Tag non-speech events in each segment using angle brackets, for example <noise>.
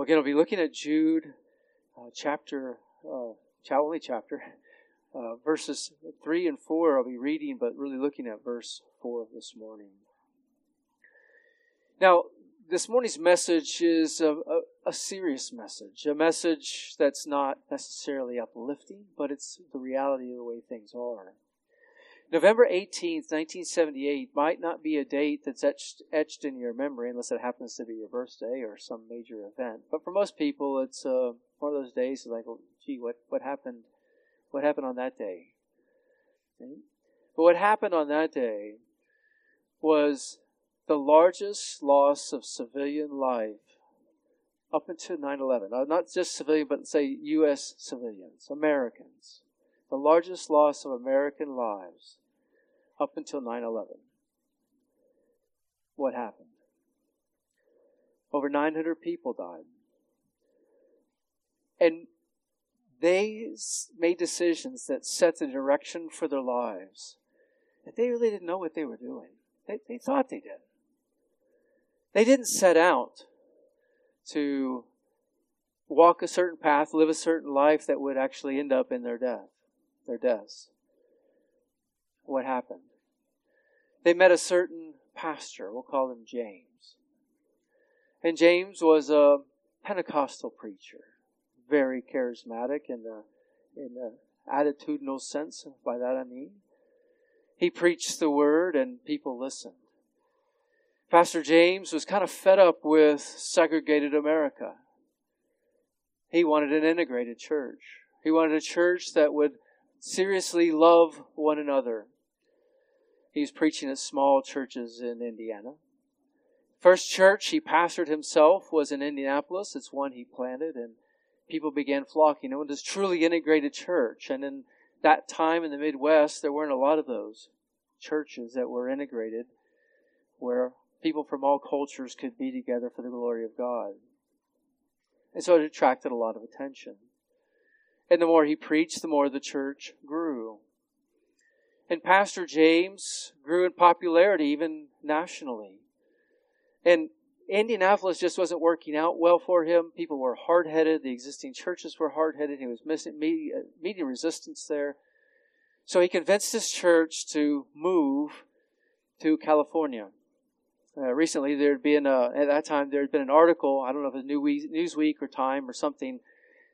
Again, we'll be looking at Jude uh, chapter, uh, only chapter, <laughs> uh, verses 3 and 4. I'll be reading, but really looking at verse 4 this morning. Now, this morning's message is a, a, a, serious message, a message that's not necessarily uplifting, but it's the reality of the way things are. November 18th, 1978 might not be a date that's etched, etched in your memory unless it happens to be your birthday or some major event. But for most people, it's uh, one of those days like, well, gee, what, what happened? What happened on that day? Okay? But what happened on that day was the largest loss of civilian life up until 9-11. Not just civilian, but say U.S. civilians, Americans the largest loss of American lives up until 9 11. What happened? Over 900 people died. And they made decisions that set the direction for their lives. And they really didn't know what they were doing. They, they thought they did. They didn't set out to walk a certain path, live a certain life that would actually end up in their death their deaths. What happened? They met a certain pastor, we'll call him James. And James was a Pentecostal preacher, very charismatic in the, in the attitudinal sense. By that I mean, he preached the word and people listened. Pastor James was kind of fed up with segregated America. He wanted an integrated church. He wanted a church that would seriously love one another. He's preaching at small churches in Indiana. First church he pastored himself was in Indianapolis. It's one he planted, and people began flocking. It was a truly integrated church. And in that time in the Midwest, there weren't a lot of those churches that were integrated where people from all cultures could be together for the glory of God. And so it attracted a lot of attention. And the more he preached, the more the church grew. And Pastor James grew in popularity even nationally. And Indianapolis just wasn't working out well for him. People were hard headed. The existing churches were hard headed. He was meeting resistance there. So he convinced his church to move to California. Uh, recently, there had been a, at that time there had been an article. I don't know if it was Newsweek or Time or something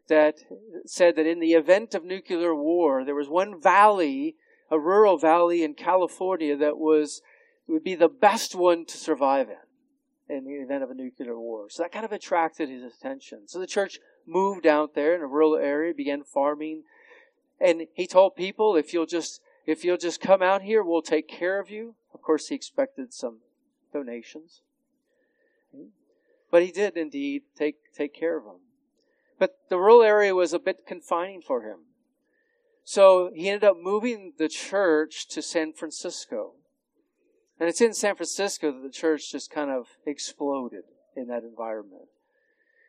that said that in the event of nuclear war, there was one valley, a rural valley in California that was would be the best one to survive in in the event of a nuclear war. So that kind of attracted his attention. So the church moved out there in a rural area, began farming, and he told people, if you'll just if you'll just come out here, we'll take care of you. Of course, he expected some donations. But he did indeed take, take care of them. But the rural area was a bit confining for him. So he ended up moving the church to San Francisco. And it's in San Francisco that the church just kind of exploded in that environment.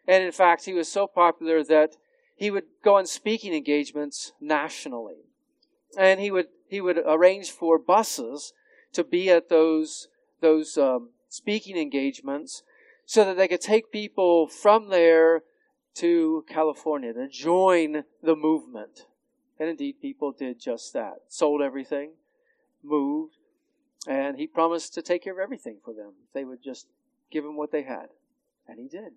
And in fact, he was so popular that he would go on speaking engagements nationally. And he would, he would arrange for buses to be at those, those um, speaking engagements so that they could take people from there to California to join the movement. And indeed, people did just that. Sold everything, moved, and he promised to take care of everything for them. They would just give him what they had. And he did.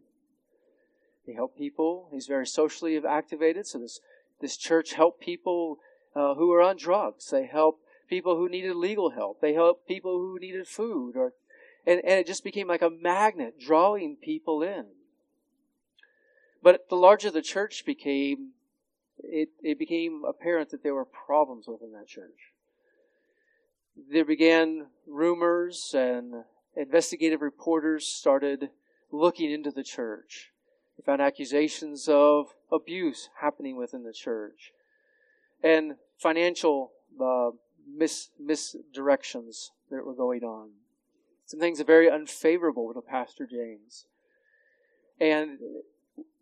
He helped people. He's very socially activated. So this, this church helped people uh, who were on drugs. They helped people who needed legal help. They helped people who needed food. Or, and, and it just became like a magnet drawing people in. But the larger the church became, it, it became apparent that there were problems within that church. There began rumors and investigative reporters started looking into the church. They found accusations of abuse happening within the church and financial uh, mis- misdirections that were going on. Some things are very unfavorable to Pastor James. And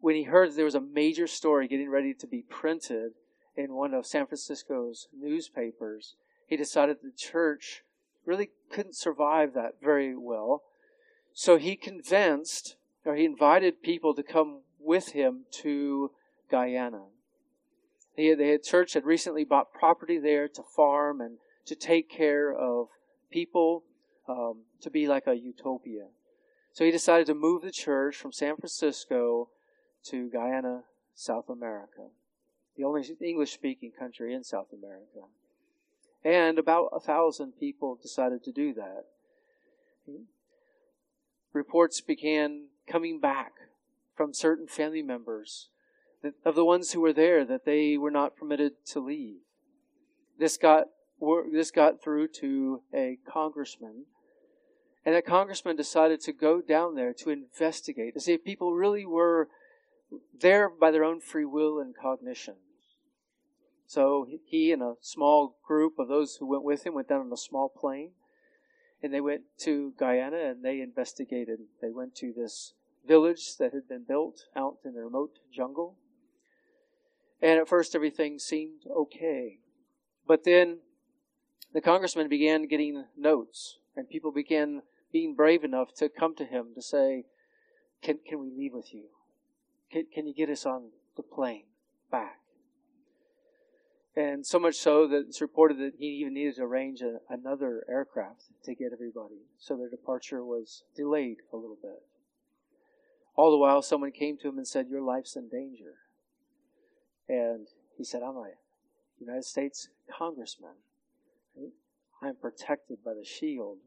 when he heard there was a major story getting ready to be printed in one of San Francisco's newspapers, he decided the church really couldn't survive that very well. So he convinced, or he invited people to come with him to Guyana. He, the church had recently bought property there to farm and to take care of people, um, to be like a utopia. So he decided to move the church from San Francisco to Guyana, South America, the only English speaking country in South America. And about a thousand people decided to do that. Reports began coming back from certain family members of the ones who were there that they were not permitted to leave. This got this got through to a congressman, and that congressman decided to go down there to investigate to see if people really were there by their own free will and cognition. So he and a small group of those who went with him went down on a small plane, and they went to Guyana and they investigated. They went to this village that had been built out in the remote jungle and at first, everything seemed okay. But then the congressman began getting notes, and people began being brave enough to come to him to say, Can, can we leave with you? Can, can you get us on the plane back? And so much so that it's reported that he even needed to arrange a, another aircraft to get everybody. So their departure was delayed a little bit. All the while, someone came to him and said, Your life's in danger. And he said, I'm a United States congressman. I'm protected by the shield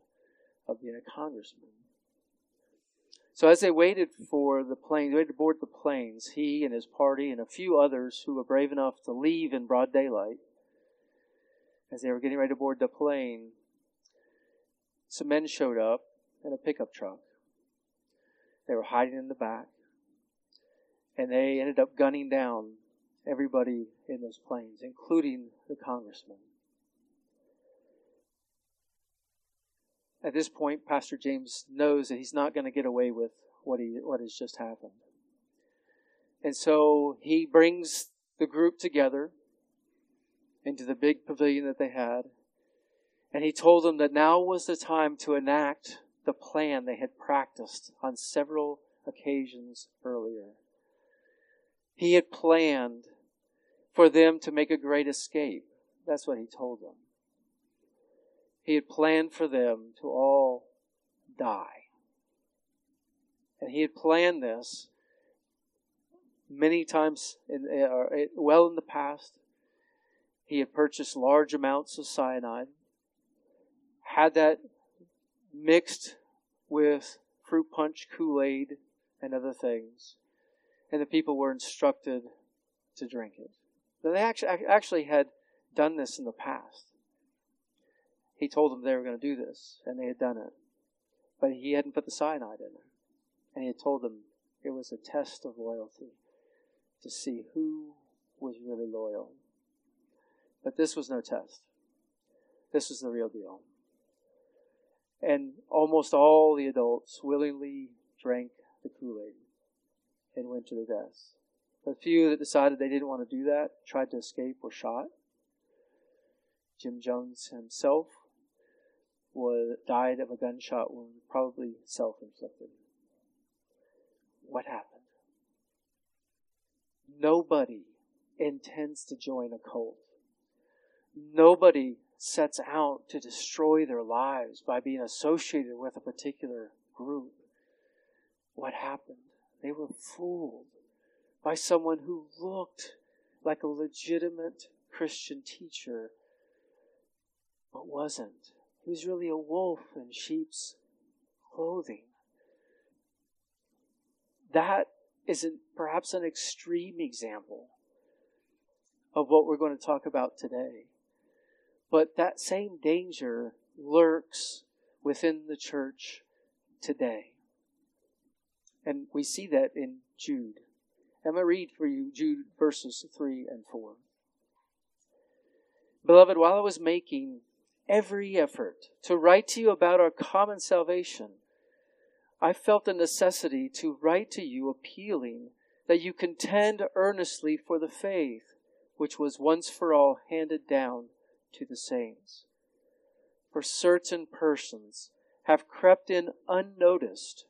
of being a congressman. So as they waited for the plane, waited to board the planes, he and his party and a few others who were brave enough to leave in broad daylight, as they were getting ready to board the plane, some men showed up in a pickup truck. They were hiding in the back, and they ended up gunning down everybody in those planes, including the congressman. At this point, Pastor James knows that he's not going to get away with what he what has just happened. And so he brings the group together into the big pavilion that they had, and he told them that now was the time to enact the plan they had practiced on several occasions earlier. He had planned for them to make a great escape. That's what he told them. He had planned for them to all die. And he had planned this many times, in, uh, well in the past. He had purchased large amounts of cyanide, had that mixed with fruit punch, Kool Aid, and other things, and the people were instructed to drink it. Now, They actually, actually had done this in the past. He told them they were going to do this, and they had done it. But he hadn't put the cyanide in there. And he had told them it was a test of loyalty to see who was really loyal. But this was no test. This was the real deal. And almost all the adults willingly drank the Kool Aid and went to their deaths. The few that decided they didn't want to do that tried to escape were shot. Jim Jones himself was died of a gunshot wound, probably self-inflicted. What happened? Nobody intends to join a cult. Nobody sets out to destroy their lives by being associated with a particular group. What happened? They were fooled by someone who looked like a legitimate Christian teacher, but wasn't. Was really a wolf in sheep's clothing. That is an, perhaps an extreme example of what we're going to talk about today. But that same danger lurks within the church today. And we see that in Jude. I'm going to read for you Jude verses 3 and 4. Beloved, while I was making every effort to write to you about our common salvation, I felt the necessity to write to you appealing that you contend earnestly for the faith which was once for all handed down to the saints. For certain persons have crept in unnoticed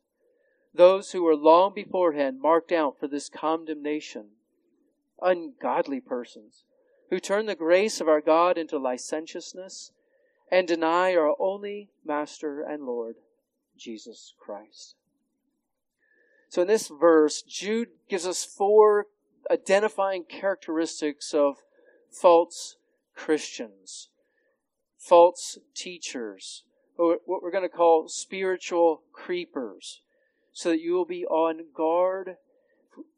those who were long beforehand marked out for this condemnation, ungodly persons, who turn the grace of our God into licentiousness and deny our only Master and Lord, Jesus Christ. So in this verse, Jude gives us four identifying characteristics of false Christians, false teachers, or what we're going to call spiritual creepers, so that you will be on guard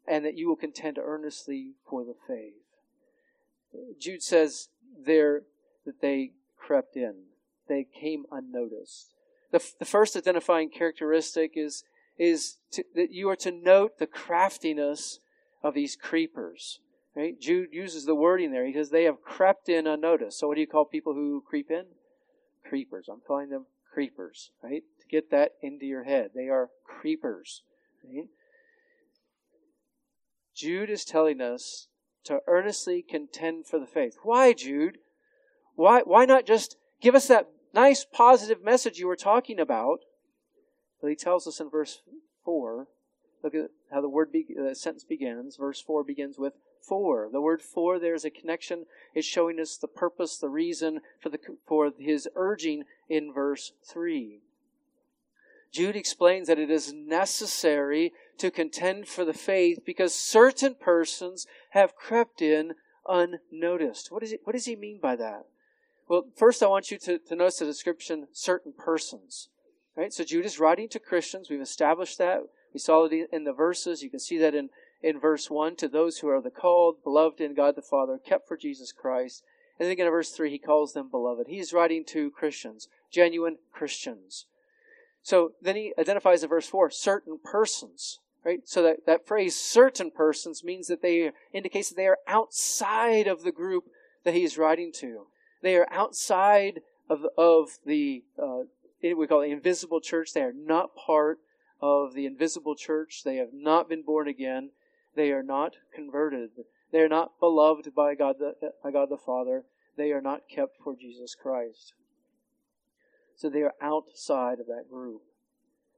and that you will contend earnestly for the faith. Jude says there that they crept in. They came unnoticed. The, the first identifying characteristic is, is to, that you are to note the craftiness of these creepers. Right? Jude uses the wording there. He says they have crept in unnoticed. So what do you call people who creep in? Creepers. I'm calling them creepers, right? To get that into your head. They are creepers. Right? Jude is telling us to earnestly contend for the faith. Why, Jude? Why, why not just give us that nice positive message you were talking about? But he tells us in verse 4, look at how the word be, the sentence begins. Verse 4 begins with for. The word for, there's a connection. It's showing us the purpose, the reason for, the, for his urging in verse 3. Jude explains that it is necessary to contend for the faith because certain persons have crept in unnoticed. What, is what does he mean by that? Well, first I want you to, to notice the description, certain persons. Right? So Jude is writing to Christians. We've established that. We saw it in the verses. You can see that in, in verse 1 to those who are the called, beloved in God the Father, kept for Jesus Christ. And then again in verse 3, he calls them beloved. He's writing to Christians, genuine Christians. So then he identifies in verse 4 certain persons, right? So that, that phrase certain persons means that they indicates that they are outside of the group that he is writing to. They are outside of, of the, uh, we call the invisible church. They are not part of the invisible church. They have not been born again. They are not converted. They are not beloved by God the, by God the Father. They are not kept for Jesus Christ. So they are outside of that group.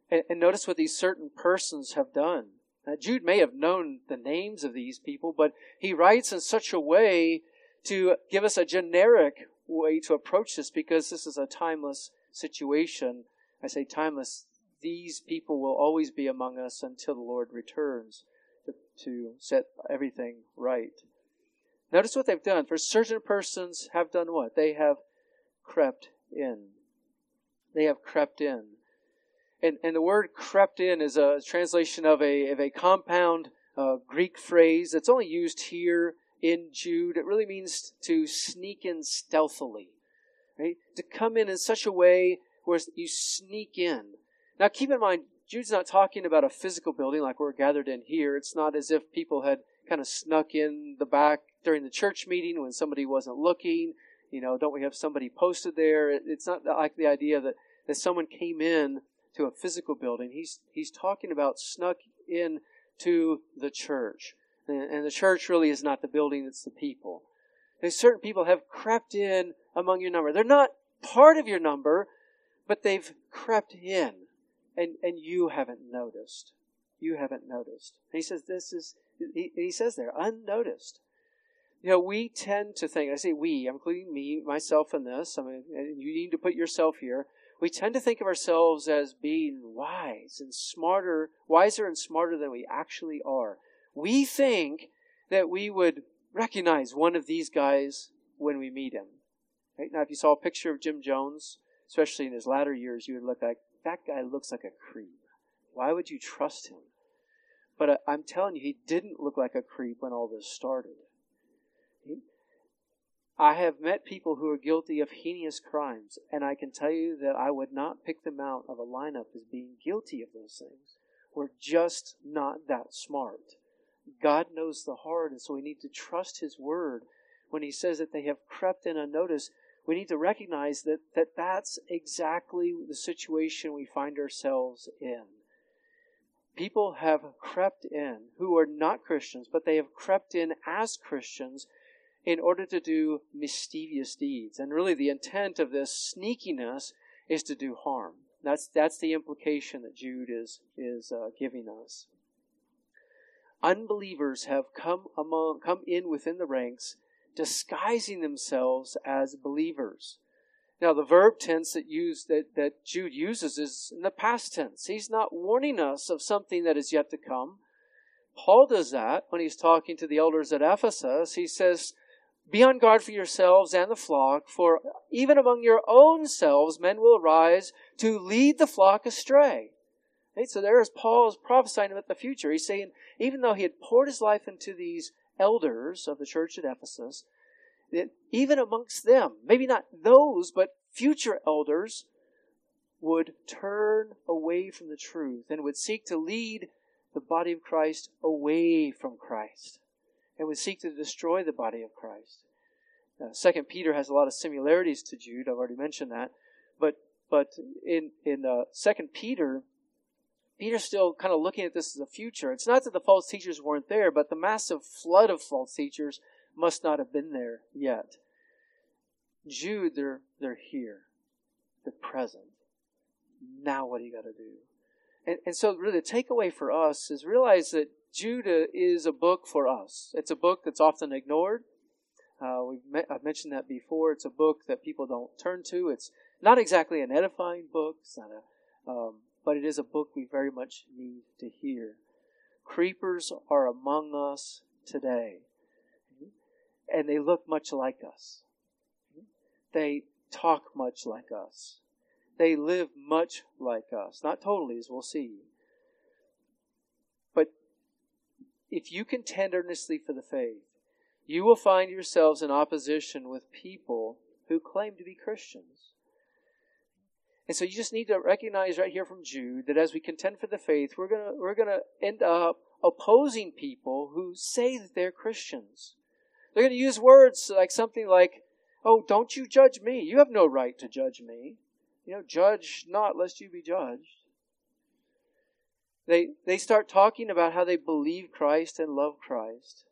And, and notice what these certain persons have done. Now, Jude may have known the names of these people, but he writes in such a way to give us a generic way to approach this because this is a timeless situation. I say timeless. These people will always be among us until the Lord returns to, to set everything right. Notice what they've done. For certain persons have done what? They have crept in they have crept in. And, and the word crept in is a translation of a, of a compound uh, Greek phrase that's only used here in Jude. It really means to sneak in stealthily, right? To come in in such a way where you sneak in. Now keep in mind, Jude's not talking about a physical building like we're gathered in here. It's not as if people had kind of snuck in the back during the church meeting when somebody wasn't looking you know, don't we have somebody posted there? It's not like the idea that, that someone came in to a physical building. He's, he's talking about snuck in to the church. And, and the church really is not the building, it's the people. There's certain people have crept in among your number. They're not part of your number, but they've crept in. And, and you haven't noticed. You haven't noticed. And he says this is, he, he says there, unnoticed. You know, we tend to think, I say we, I'm including me, myself in this, I mean, you need to put yourself here. We tend to think of ourselves as being wise and smarter, wiser and smarter than we actually are. We think that we would recognize one of these guys when we meet him. Right? Now, if you saw a picture of Jim Jones, especially in his latter years, you would look like, that guy looks like a creep. Why would you trust him? But uh, I'm telling you, he didn't look like a creep when all this started. I have met people who are guilty of heinous crimes, and I can tell you that I would not pick them out of a lineup as being guilty of those things. We're just not that smart. God knows the heart, and so we need to trust His word. When He says that they have crept in unnoticed, we need to recognize that, that that's exactly the situation we find ourselves in. People have crept in who are not Christians, but they have crept in as Christians in order to do mischievous deeds. And really, the intent of this sneakiness is to do harm. That's, that's the implication that Jude is, is uh, giving us. Unbelievers have come among, come in within the ranks, disguising themselves as believers. Now, the verb tense that, used, that, that Jude uses is in the past tense. He's not warning us of something that is yet to come. Paul does that when he's talking to the elders at Ephesus. He says, Be on guard for yourselves and the flock, for even among your own selves men will arise to lead the flock astray. Right? So there is Paul's prophesying about the future. He's saying, even though he had poured his life into these elders of the church at Ephesus, that even amongst them, maybe not those, but future elders would turn away from the truth and would seek to lead the body of Christ away from Christ and would seek to destroy the body of Christ. Uh, Second Peter has a lot of similarities to Jude. I've already mentioned that, but but in in uh, Second Peter, Peter's still kind of looking at this as a future. It's not that the false teachers weren't there, but the massive flood of false teachers must not have been there yet. Jude, they're, they're here. They're present. Now what do you got to do? And, and so really the takeaway for us is realize that Jude is a book for us. It's a book that's often ignored. Uh, we've met, I've mentioned that before. It's a book that people don't turn to. It's not exactly an edifying book. It's not a, um, but it is a book we very much need to hear. Creepers are among us today and they look much like us. They talk much like us. They live much like us. Not totally, as we'll see. But if you contend earnestly for the faith, you will find yourselves in opposition with people who claim to be Christians. And so you just need to recognize right here from Jude that as we contend for the faith, we're gonna we're gonna end up opposing people who say that they're Christians. They're to use words like something like, Oh, don't you judge me. You have no right to judge me. You know, judge not lest you be judged. They, they start talking about how they believe Christ and love Christ,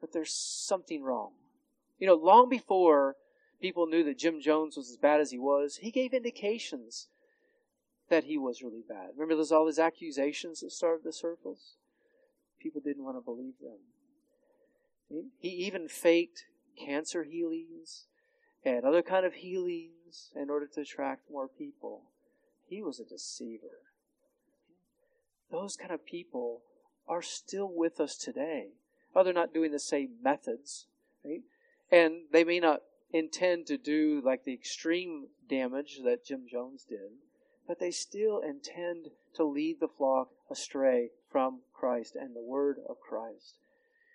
but there's something wrong. You know, long before people knew that Jim Jones was as bad as he was, he gave indications that he was really bad. Remember, there's all these accusations that started to surface? People didn't want to believe them. He even faked cancer healings and other kind of healings in order to attract more people. He was a deceiver. Those kind of people are still with us today. Oh, they're not doing the same methods, right? And they may not intend to do like the extreme damage that Jim Jones did, but they still intend to lead the flock astray from Christ and the word of Christ.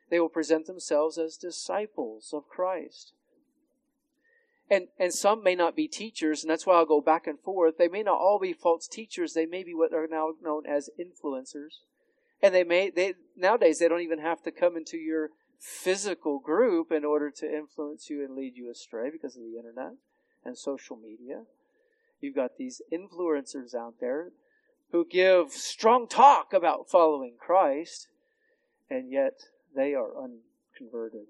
They will present themselves as disciples of Christ. And, and some may not be teachers, and that's why I'll go back and forth. They may not all be false teachers. They may be what are now known as influencers. And they may, they, nowadays, they don't even have to come into your physical group in order to influence you and lead you astray because of the internet and social media. You've got these influencers out there who give strong talk about following Christ, and yet they are unconverted.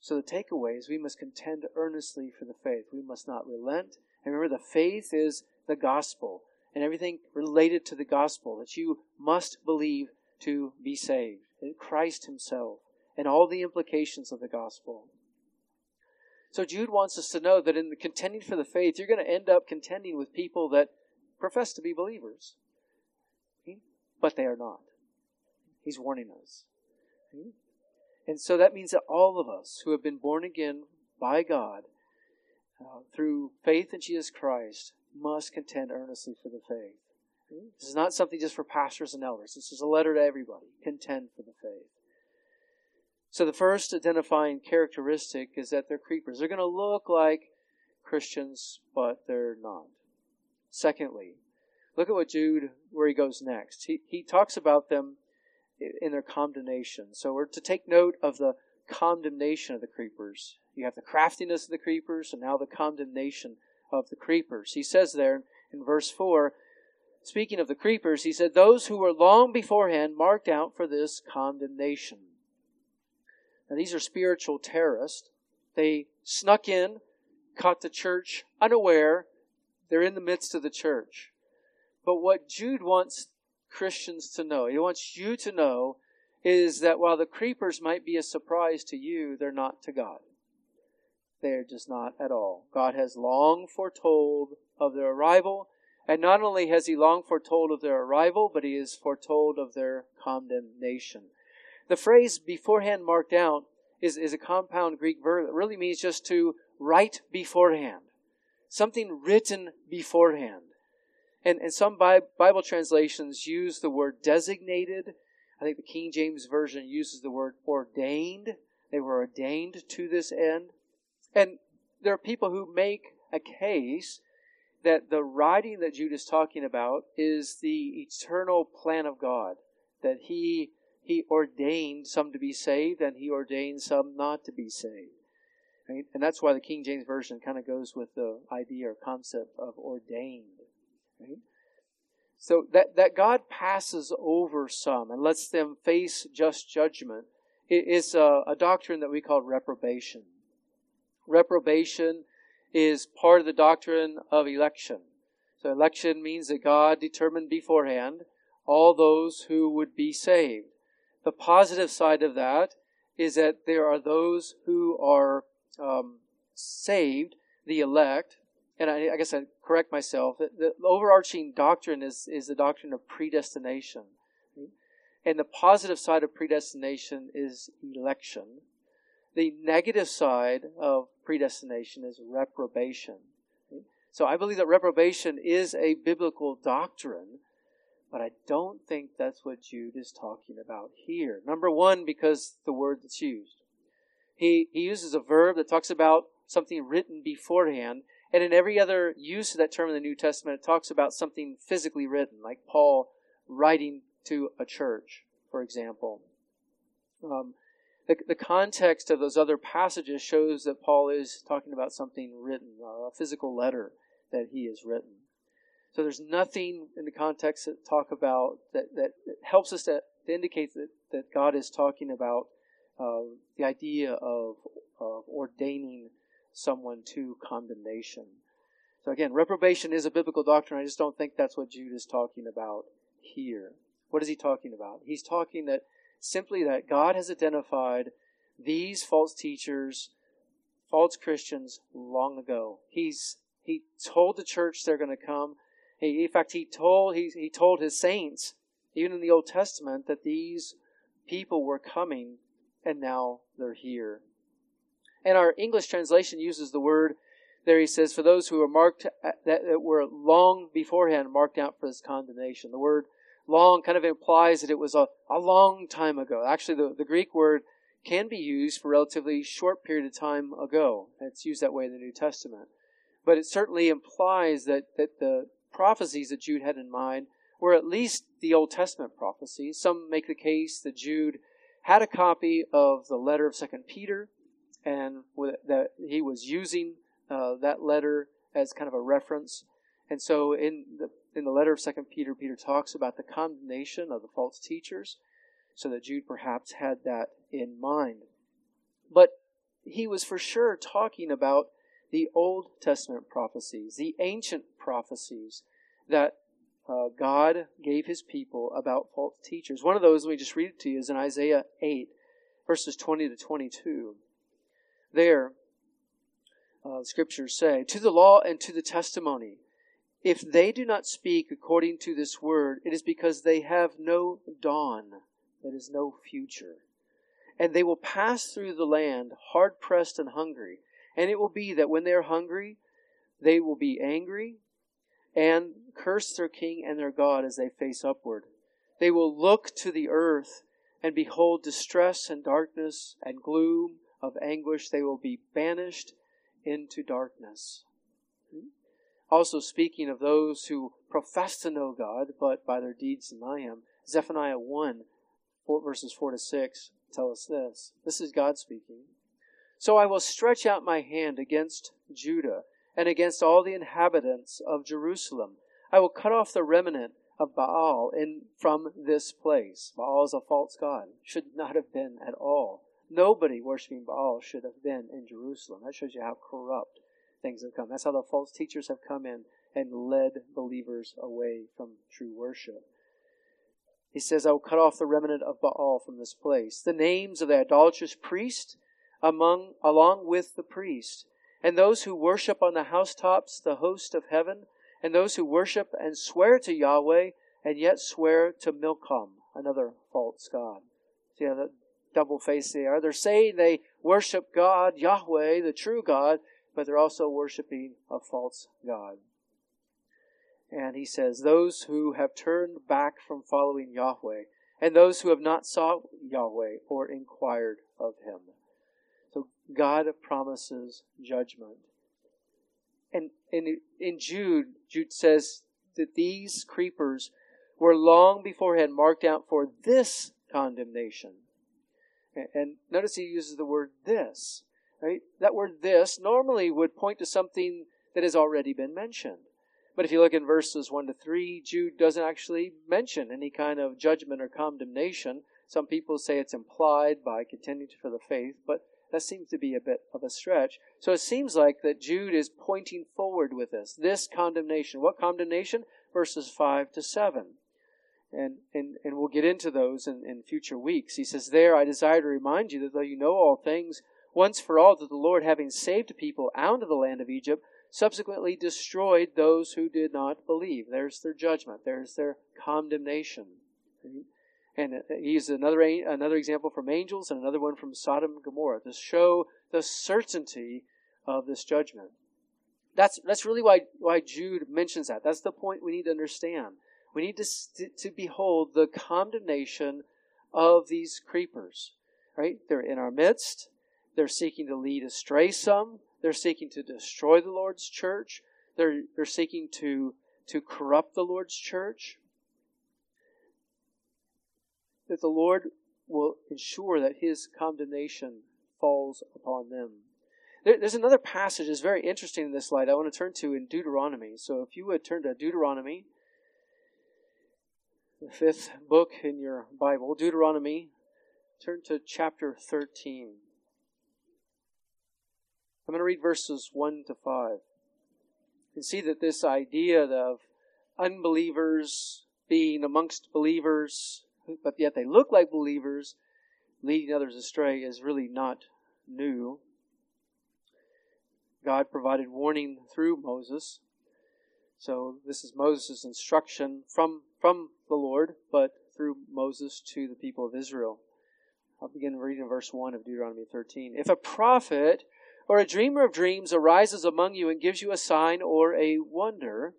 So the takeaway is we must contend earnestly for the faith. We must not relent. And remember, the faith is the gospel and everything related to the gospel that you must believe to be saved. Christ Himself and all the implications of the gospel. So Jude wants us to know that in contending for the faith, you're going to end up contending with people that profess to be believers, hmm? but they are not. He's warning us. Hmm? And so that means that all of us who have been born again by God uh, through faith in Jesus Christ must contend earnestly for the faith. Hmm? This is not something just for pastors and elders. This is a letter to everybody. Contend for the faith. So the first identifying characteristic is that they're creepers. They're going to look like Christians, but they're not. Secondly, look at what Jude, where he goes next. He, he talks about them in their condemnation. So we're to take note of the condemnation of the creepers. You have the craftiness of the creepers, and now the condemnation of the creepers. He says there in verse 4, speaking of the creepers, he said, Those who were long beforehand marked out for this condemnation. Now, these are spiritual terrorists. They snuck in, caught the church unaware. They're in the midst of the church. But what Jude wants Christians to know, he wants you to know, is that while the creepers might be a surprise to you, they're not to God. They're just not at all. God has long foretold of their arrival, and not only has he long foretold of their arrival, but he has foretold of their condemnation. The phrase beforehand marked out is, is a compound Greek verb that really means just to write beforehand. Something written beforehand. And, and some Bible translations use the word designated. I think the King James Version uses the word ordained. They were ordained to this end. And there are people who make a case that the writing that Jude is talking about is the eternal plan of God. That he, he ordained some to be saved and he ordained some not to be saved. Right? And that's why the King James Version kind of goes with the idea or concept of ordained. Right? So that, that God passes over some and lets them face just judgment is a, a doctrine that we call reprobation. Reprobation is part of the doctrine of election. So election means that God determined beforehand all those who would be saved. The positive side of that is that there are those who are um, saved, the elect, and I, I guess I correct myself. The, the overarching doctrine is is the doctrine of predestination, and the positive side of predestination is election. The negative side of predestination is reprobation. So I believe that reprobation is a biblical doctrine, but I don't think that's what Jude is talking about here. Number one, because the word that's used. He, he uses a verb that talks about something written beforehand, and in every other use of that term in the New Testament, it talks about something physically written, like Paul writing to a church, for example. Um, the, the context of those other passages shows that Paul is talking about something written, a physical letter that he has written. So there's nothing in the context that talk about that, that, helps us to, to, indicate that, that God is talking about uh, the idea of, of ordaining someone to condemnation. So again, reprobation is a biblical doctrine. I just don't think that's what Jude is talking about here. What is he talking about? He's talking that simply that God has identified these false teachers, false Christians long ago. He's he told the church they're going to come. He, in fact, he told he, he told his saints, even in the Old Testament, that these people were coming, and now they're here. And our English translation uses the word there. He says, "For those who are marked uh, that, that were long beforehand marked out for this condemnation." The word long kind of implies that it was a, a long time ago. Actually, the, the Greek word can be used for relatively short period of time ago. It's used that way in the New Testament. But it certainly implies that, that the prophecies that Jude had in mind were at least the Old Testament prophecies. Some make the case that Jude had a copy of the letter of Second Peter, and that he was using uh, that letter as kind of a reference. And so in the in the letter of Second Peter, Peter talks about the condemnation of the false teachers, so that Jude perhaps had that in mind. But he was for sure talking about the Old Testament prophecies, the ancient prophecies that uh, God gave his people about false teachers. One of those, let me just read it to you, is in Isaiah 8, verses 20 to 22. There, uh, the scriptures say, To the law and to the testimony, if they do not speak according to this word, it is because they have no dawn, that is, no future. And they will pass through the land hard pressed and hungry. And it will be that when they are hungry, they will be angry and curse their king and their God as they face upward. They will look to the earth and behold distress and darkness and gloom of anguish. They will be banished into darkness. Also, speaking of those who profess to know God, but by their deeds deny Him, Zephaniah 1, 4, verses 4 to 6 tell us this. This is God speaking. So I will stretch out my hand against Judah and against all the inhabitants of Jerusalem. I will cut off the remnant of Baal in, from this place. Baal is a false god. Should not have been at all. Nobody worshiping Baal should have been in Jerusalem. That shows you how corrupt things have come. That's how the false teachers have come in and led believers away from true worship. He says, I will cut off the remnant of Baal from this place. The names of the idolatrous priest among, along with the priest, and those who worship on the housetops the host of heaven, and those who worship and swear to Yahweh, and yet swear to Milcom, another false god. See how the double face they are? They're saying they worship God, Yahweh, the true God, but they're also worshiping a false God. And he says, Those who have turned back from following Yahweh, and those who have not sought Yahweh or inquired of him. God promises judgment. And in, in Jude, Jude says that these creepers were long beforehand marked out for this condemnation. And notice he uses the word this. Right? That word this normally would point to something that has already been mentioned. But if you look in verses 1 to 3, Jude doesn't actually mention any kind of judgment or condemnation. Some people say it's implied by contending for the faith, but that seems to be a bit of a stretch. So it seems like that Jude is pointing forward with this. This condemnation. What condemnation? Verses 5 to 7. And, and, and we'll get into those in, in future weeks. He says, There I desire to remind you that though you know all things, once for all that the Lord, having saved people out of the land of Egypt, subsequently destroyed those who did not believe. There's their judgment. There's their condemnation. And he another, another example from angels and another one from Sodom and Gomorrah to show the certainty of this judgment. That's, that's really why, why Jude mentions that. That's the point we need to understand. We need to, to behold the condemnation of these creepers. Right? They're in our midst. They're seeking to lead astray some. They're seeking to destroy the Lord's church. They're, they're seeking to, to corrupt the Lord's church. That the Lord will ensure that his condemnation falls upon them. There, there's another passage that's very interesting in this light I want to turn to in Deuteronomy. So if you would turn to Deuteronomy, the fifth book in your Bible, Deuteronomy, turn to chapter 13. I'm going to read verses 1 to 5. You can see that this idea of unbelievers being amongst believers, but yet they look like believers, leading others astray, is really not new. God provided warning through Moses. So this is Moses' instruction from, from the Lord, but through Moses to the people of Israel. I'll begin reading verse 1 of Deuteronomy 13. If a prophet or a dreamer of dreams arises among you and gives you a sign or a wonder,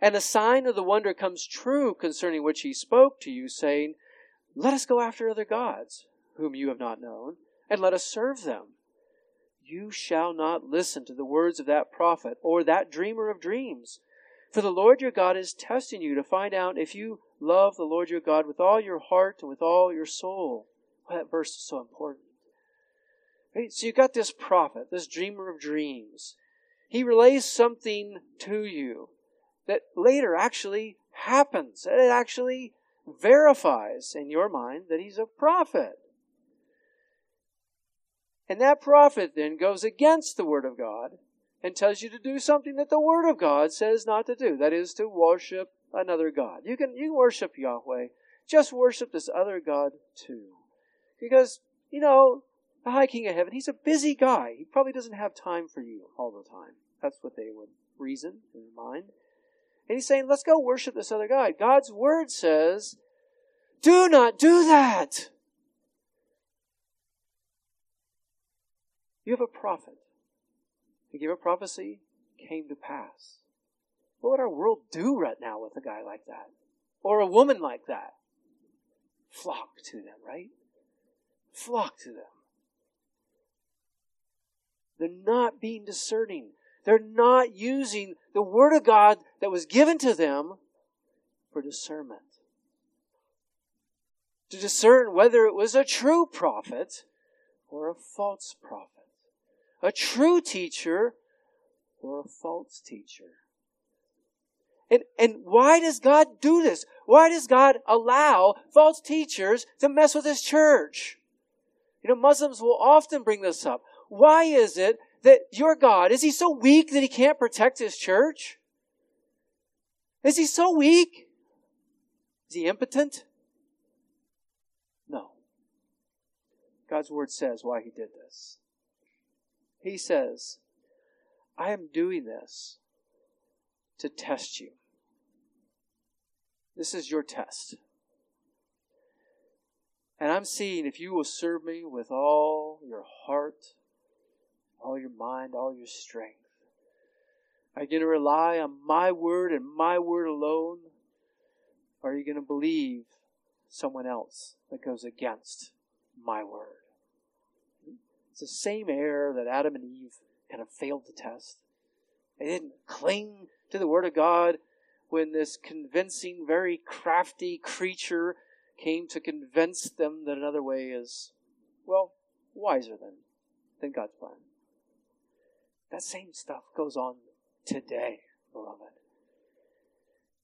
and the sign or the wonder comes true concerning which he spoke to you, saying, Let us go after other gods, whom you have not known, and let us serve them. You shall not listen to the words of that prophet or that dreamer of dreams. For the Lord your God is testing you to find out if you love the Lord your God with all your heart and with all your soul. That verse is so important. Right? So you've got this prophet, this dreamer of dreams. He relays something to you that later actually happens. And it actually verifies in your mind that he's a prophet. And that prophet then goes against the Word of God and tells you to do something that the Word of God says not to do. That is to worship another God. You can, you worship Yahweh. Just worship this other God too. Because, you know, the High King of Heaven, he's a busy guy. He probably doesn't have time for you all the time. That's what they would reason in their mind. And he's saying, let's go worship this other God. God's word says, do not do that. You have a prophet. He gave a prophecy, came to pass. What would our world do right now with a guy like that? Or a woman like that? Flock to them, right? Flock to them. They're not being discerning. They're not using the Word of God that was given to them for discernment. To discern whether it was a true prophet or a false prophet. A true teacher or a false teacher. And, and why does God do this? Why does God allow false teachers to mess with His church? You know, Muslims will often bring this up. Why is it that your God, is he so weak that he can't protect his church? Is he so weak? Is he impotent? No. God's word says why he did this. He says, I am doing this to test you. This is your test. And I'm seeing if you will serve me with all your heart, all your mind, all your strength. Are you going to rely on my word and my word alone? Or are you going to believe someone else that goes against my word? It's the same error that Adam and Eve kind of failed to test. They didn't cling to the word of God when this convincing, very crafty creature came to convince them that another way is, well, wiser than, than God's plan. That same stuff goes on today, beloved.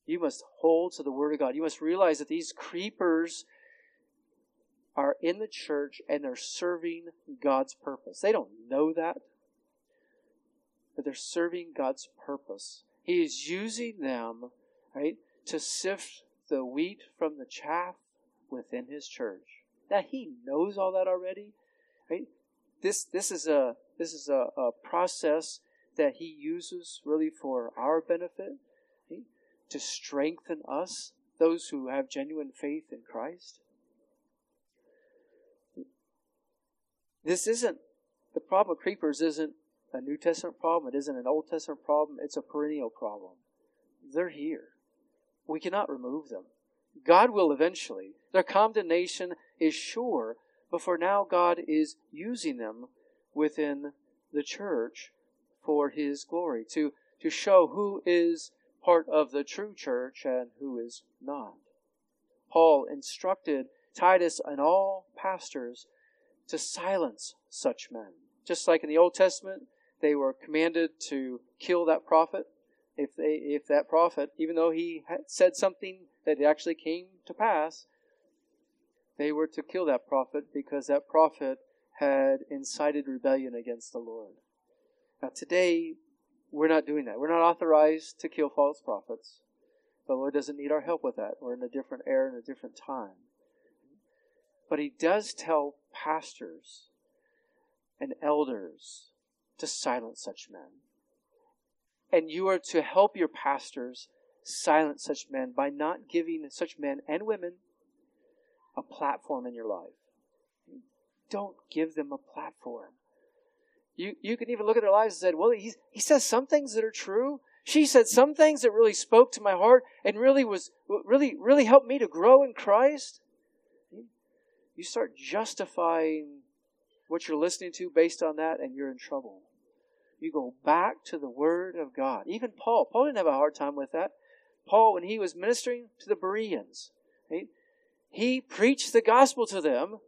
You must hold to the Word of God. You must realize that these creepers are in the church and they're serving God's purpose. They don't know that, but they're serving God's purpose. He is using them, right, to sift the wheat from the chaff within his church. Now he knows all that already. Right? This this is a this is a, a process that he uses really for our benefit, right? to strengthen us, those who have genuine faith in Christ. This isn't the problem of creepers isn't a New Testament problem, it isn't an Old Testament problem, it's a perennial problem. They're here. We cannot remove them. God will eventually. Their condemnation is sure, but for now, God is using them within the church for His glory, to, to show who is part of the true church and who is not. Paul instructed Titus and all pastors to silence such men. Just like in the Old Testament, they were commanded to kill that prophet. If they, if that prophet, even though he said something that actually came to pass, they were to kill that prophet because that prophet had incited rebellion against the Lord. Now, today, we're not doing that. We're not authorized to kill false prophets. The Lord doesn't need our help with that. We're in a different era and a different time. But He does tell pastors and elders to silence such men. And you are to help your pastors silence such men by not giving such men and women a platform in your life. Don't give them a platform. You, you can even look at their lives and say, well, he, he says some things that are true. She said some things that really spoke to my heart and really was, really, really helped me to grow in Christ. You start justifying what you're listening to based on that and you're in trouble. You go back to the Word of God. Even Paul. Paul didn't have a hard time with that. Paul, when he was ministering to the Bereans, right, he preached the gospel to them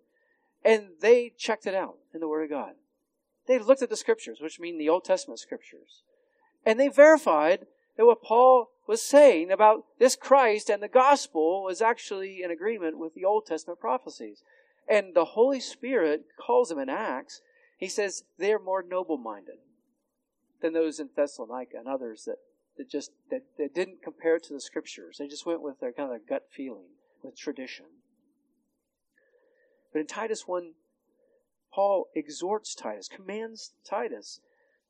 and they checked it out in the Word of God. They looked at the scriptures, which mean the Old Testament scriptures, and they verified that what Paul was saying about this Christ and the gospel was actually in agreement with the Old Testament prophecies. And the Holy Spirit calls them in Acts, he says they're more noble minded than those in Thessalonica and others that that just that, that didn't compare it to the scriptures. They just went with their kind of their gut feeling, with tradition. But in Titus 1, Paul exhorts Titus, commands Titus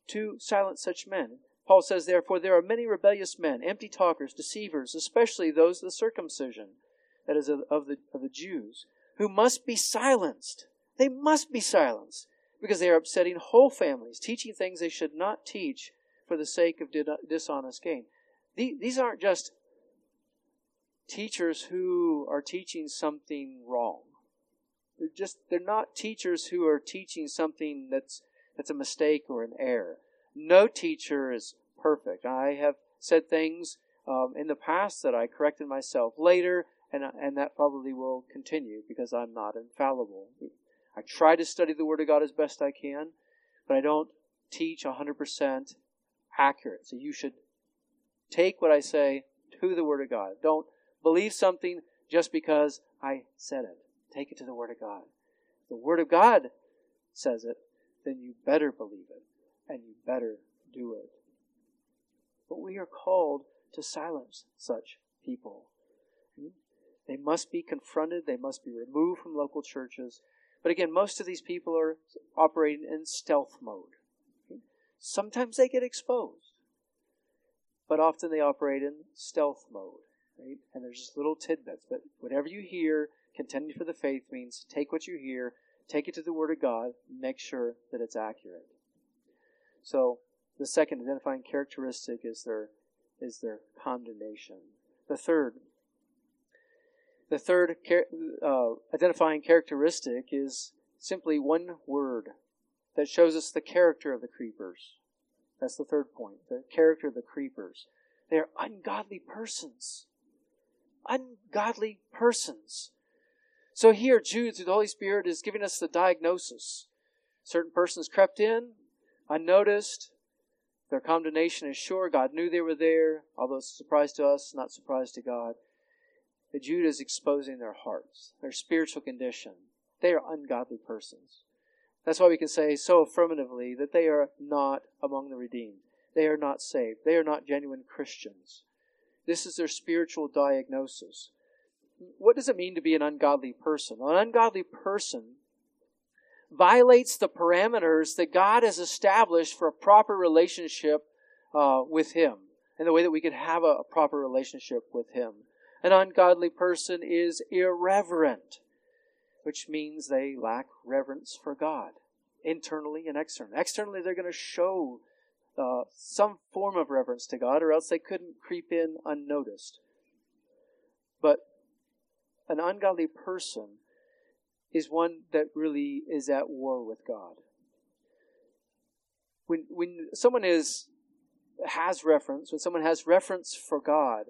to silence such men. Paul says, Therefore, there are many rebellious men, empty talkers, deceivers, especially those of the circumcision, that is, of, of, the, of the Jews, who must be silenced. They must be silenced because they are upsetting whole families, teaching things they should not teach for the sake of dishonest gain. These aren't just teachers who are teaching something wrong. They're just they're not teachers who are teaching something that's that's a mistake or an error. No teacher is perfect. I have said things um, in the past that I corrected myself later, and and that probably will continue because I'm not infallible. I try to study the Word of God as best I can, but I don't teach 100% accurate. So you should take what I say to the Word of God. Don't believe something just because I said it. Take it to the Word of God. If the Word of God says it, then you better believe it and you better do it. But we are called to silence such people. They must be confronted, they must be removed from local churches. But again, most of these people are operating in stealth mode. Sometimes they get exposed, but often they operate in stealth mode. Right? And there's just little tidbits. But whatever you hear, contending for the faith means take what you hear, take it to the Word of God, make sure that it's accurate. So the second identifying characteristic is their is their condemnation. The third the third uh, identifying characteristic is simply one word that shows us the character of the creepers. That's the third point. The character of the creepers. They are ungodly persons. Ungodly persons. So here, Jude, through the Holy Spirit, is giving us the diagnosis. Certain persons crept in, unnoticed. Their condemnation is sure. God knew they were there, although it's a surprise to us, not surprise to God that Judah is exposing their hearts, their spiritual condition. They are ungodly persons. That's why we can say so affirmatively that they are not among the redeemed. They are not saved. They are not genuine Christians. This is their spiritual diagnosis. What does it mean to be an ungodly person? An ungodly person violates the parameters that God has established for a proper relationship uh, with Him and the way that we could have a, a proper relationship with Him. An ungodly person is irreverent, which means they lack reverence for God, internally and externally. Externally, they're going to show uh, some form of reverence to God, or else they couldn't creep in unnoticed. But an ungodly person is one that really is at war with God. When when someone is has reference, when someone has reference for God,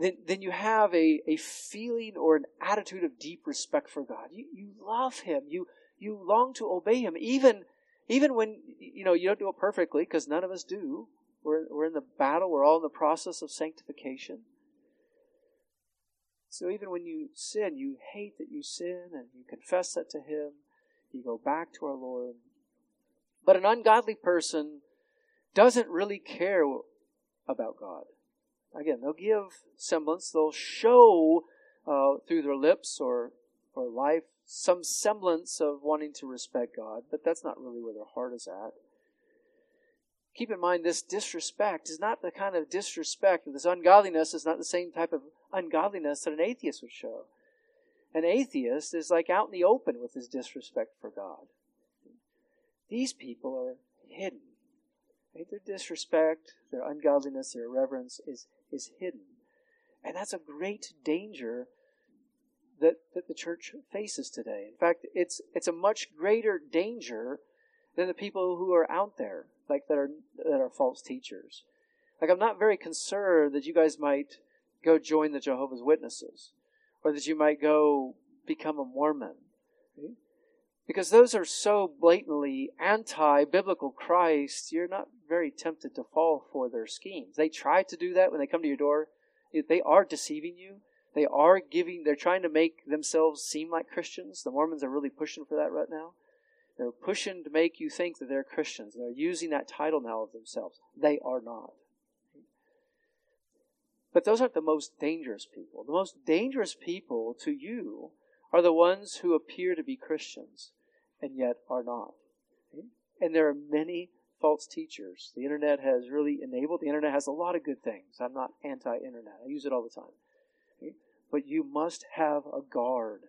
then, then you have a, a feeling or an attitude of deep respect for God. You, you love Him. You, you long to obey Him, even, even when, you know, you don't do it perfectly, because none of us do. We're, we're in the battle. We're all in the process of sanctification. So even when you sin, you hate that you sin and you confess that to Him. You go back to our Lord. But an ungodly person doesn't really care about God. Again, they'll give semblance, they'll show uh, through their lips or, or life some semblance of wanting to respect God, but that's not really where their heart is at. Keep in mind, this disrespect is not the kind of disrespect, this ungodliness is not the same type of ungodliness that an atheist would show. An atheist is like out in the open with his disrespect for God. These people are hidden. Right? Their disrespect, their ungodliness, their irreverence is is hidden. And that's a great danger that, that the church faces today. In fact, it's, it's a much greater danger than the people who are out there, like that are, that are false teachers. Like, I'm not very concerned that you guys might go join the Jehovah's Witnesses or that you might go become a Mormon. Because those are so blatantly anti biblical Christ, you're not very tempted to fall for their schemes. They try to do that when they come to your door. They are deceiving you. They are giving, they're trying to make themselves seem like Christians. The Mormons are really pushing for that right now. They're pushing to make you think that they're Christians. They're using that title now of themselves. They are not. But those aren't the most dangerous people. The most dangerous people to you are the ones who appear to be Christians and yet are not. And there are many false teachers. The internet has really enabled, the internet has a lot of good things. I'm not anti internet, I use it all the time. But you must have a guard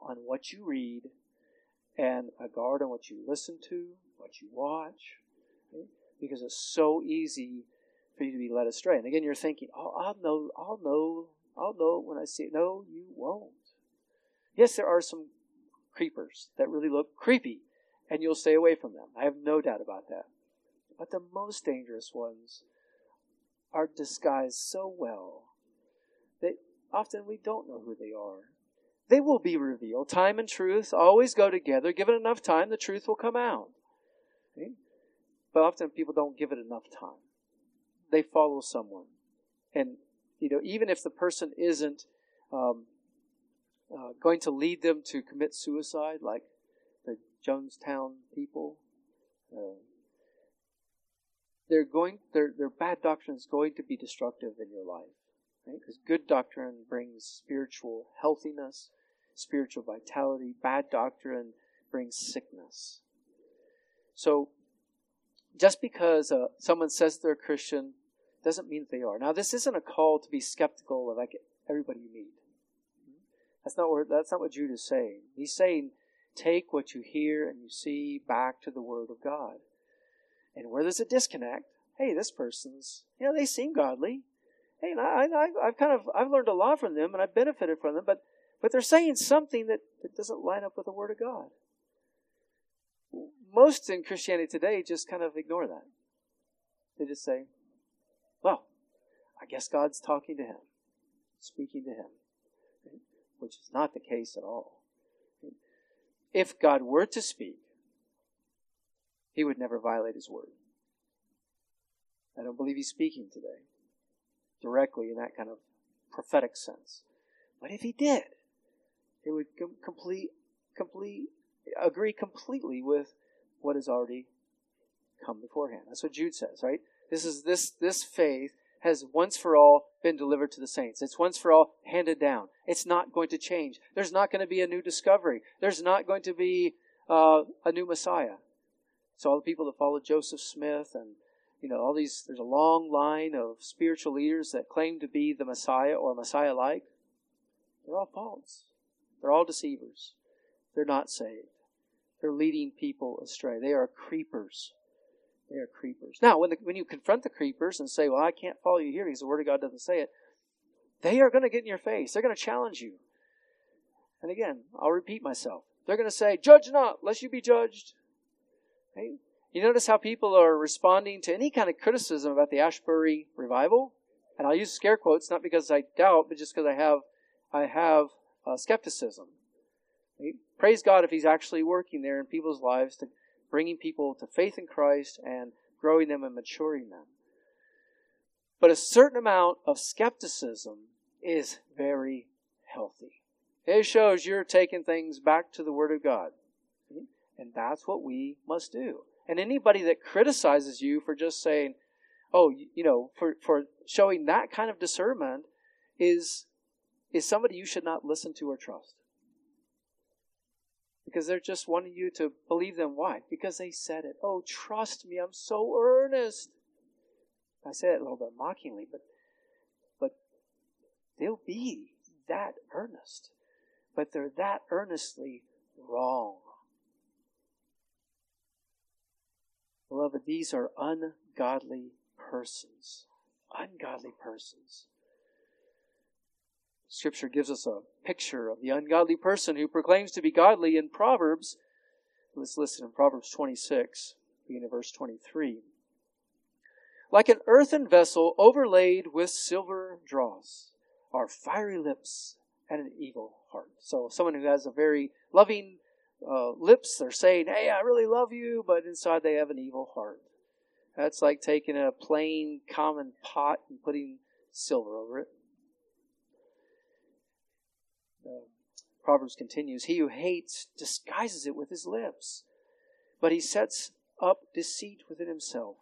on what you read and a guard on what you listen to, what you watch, because it's so easy for you to be led astray. And again, you're thinking, "Oh, I'll know, I'll know, I'll know when I see it." No, you won't. Yes, there are some creepers that really look creepy, and you'll stay away from them. I have no doubt about that. But the most dangerous ones are disguised so well that often we don't know who they are. They will be revealed. Time and truth always go together. Given enough time, the truth will come out. But often people don't give it enough time. They follow someone. And, you know, even if the person isn't um, uh, going to lead them to commit suicide, like the Jonestown people. Uh, they're going their their bad doctrine is going to be destructive in your life. Because right? good doctrine brings spiritual healthiness, spiritual vitality. Bad doctrine brings sickness. So, just because uh, someone says they're a Christian doesn't mean that they are. Now, this isn't a call to be skeptical of like everybody you meet. That's not what that's not what Jude is saying. He's saying, take what you hear and you see back to the Word of God. And where there's a disconnect, hey, this person's, you know, they seem godly. Hey, I, I, I've kind of, I've learned a lot from them and I've benefited from them, but, but they're saying something that, that doesn't line up with the Word of God. Most in Christianity today just kind of ignore that. They just say, well, I guess God's talking to him, speaking to him, which is not the case at all. If God were to speak, he would never violate his word. I don't believe he's speaking today directly in that kind of prophetic sense. But if he did, it would com- complete, complete, agree completely with what has already come beforehand. That's what Jude says, right? This is this this faith has once for all been delivered to the saints. It's once for all handed down. It's not going to change. There's not going to be a new discovery. There's not going to be uh, a new Messiah. So all the people that followed Joseph Smith and you know all these there's a long line of spiritual leaders that claim to be the Messiah or Messiah like. They're all false. They're all deceivers. They're not saved. They're leading people astray. They are creepers. They are creepers. Now, when, the, when you confront the creepers and say, Well, I can't follow you here because the Word of God doesn't say it, they are going to get in your face. They're going to challenge you. And again, I'll repeat myself. They're going to say, Judge not, lest you be judged. Hey, you notice how people are responding to any kind of criticism about the Asbury revival? And I'll use scare quotes not because I doubt, but just because I have, I have uh, skepticism. Praise God if He's actually working there in people's lives to bringing people to faith in Christ and growing them and maturing them. But a certain amount of skepticism is very healthy. It shows you're taking things back to the Word of God. And that's what we must do. And anybody that criticizes you for just saying, oh, you know, for, for showing that kind of discernment is, is somebody you should not listen to or trust. Because they're just wanting you to believe them. Why? Because they said it. Oh, trust me, I'm so earnest. I say it a little bit mockingly, but but they'll be that earnest. But they're that earnestly wrong. Beloved, these are ungodly persons. Ungodly persons. Scripture gives us a picture of the ungodly person who proclaims to be godly in Proverbs. Let's listen in Proverbs 26, beginning in verse 23. Like an earthen vessel overlaid with silver dross are fiery lips and an evil heart. So, someone who has a very loving uh, lips, they're saying, Hey, I really love you, but inside they have an evil heart. That's like taking a plain, common pot and putting silver over it. Uh, Proverbs continues, He who hates disguises it with his lips, but he sets up deceit within himself.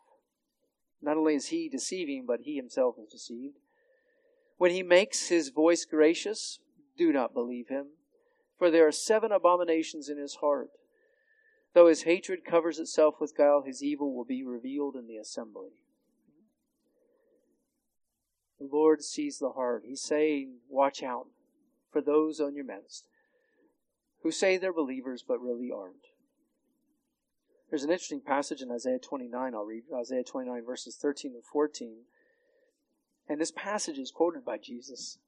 Not only is he deceiving, but he himself is deceived. When he makes his voice gracious, do not believe him, for there are seven abominations in his heart. Though his hatred covers itself with guile, his evil will be revealed in the assembly. The Lord sees the heart. He's saying, Watch out for those on your midst who say they're believers but really aren't. There's an interesting passage in Isaiah 29. I'll read Isaiah 29, verses 13 and 14. And this passage is quoted by Jesus.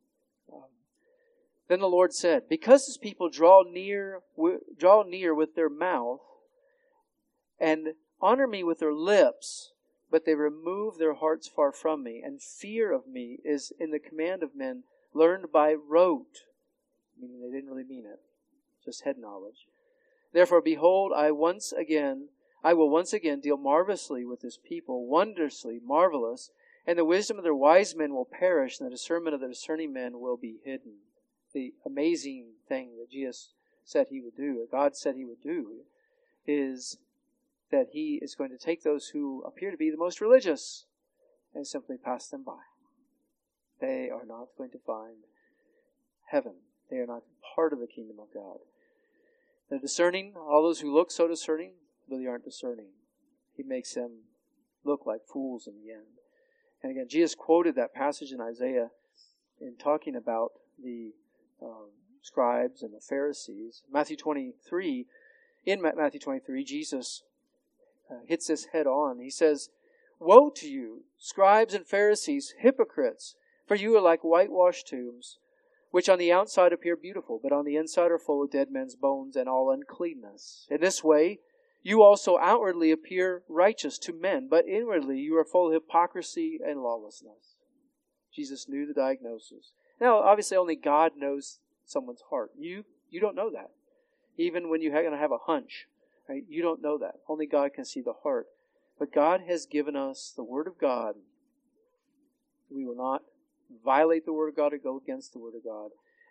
Um, then the Lord said, Because this people draw near, draw near with their mouth and honor me with their lips, but they remove their hearts far from me, and fear of me is in the command of men learned by rote meaning they didn't really mean it, just head knowledge. Therefore, behold, I once again, I will once again deal marvelously with this people, wondrously marvelous, and the wisdom of their wise men will perish, and the discernment of the discerning men will be hidden. The amazing thing that Jesus said he would do, that God said he would do, is that he is going to take those who appear to be the most religious and simply pass them by. They are not going to find heaven. They are not part of the kingdom of God. The discerning, all those who look so discerning, really aren't discerning. He makes them look like fools in the end. And again, Jesus quoted that passage in Isaiah in talking about the um, scribes and the Pharisees. Matthew 23, in Matthew 23, Jesus uh, hits this head on. He says, Woe to you, scribes and Pharisees, hypocrites, for you are like whitewashed tombs which on the outside appear beautiful, but on the inside are full of dead men's bones and all uncleanness. In this way, you also outwardly appear righteous to men, but inwardly you are full of hypocrisy and lawlessness. Jesus knew the diagnosis. Now, obviously, only God knows someone's heart. You you don't know that. Even when you're going to have a hunch, right? you don't know that. Only God can see the heart. But God has given us the Word of God. We will not violate the Word of God or go against the Word of God.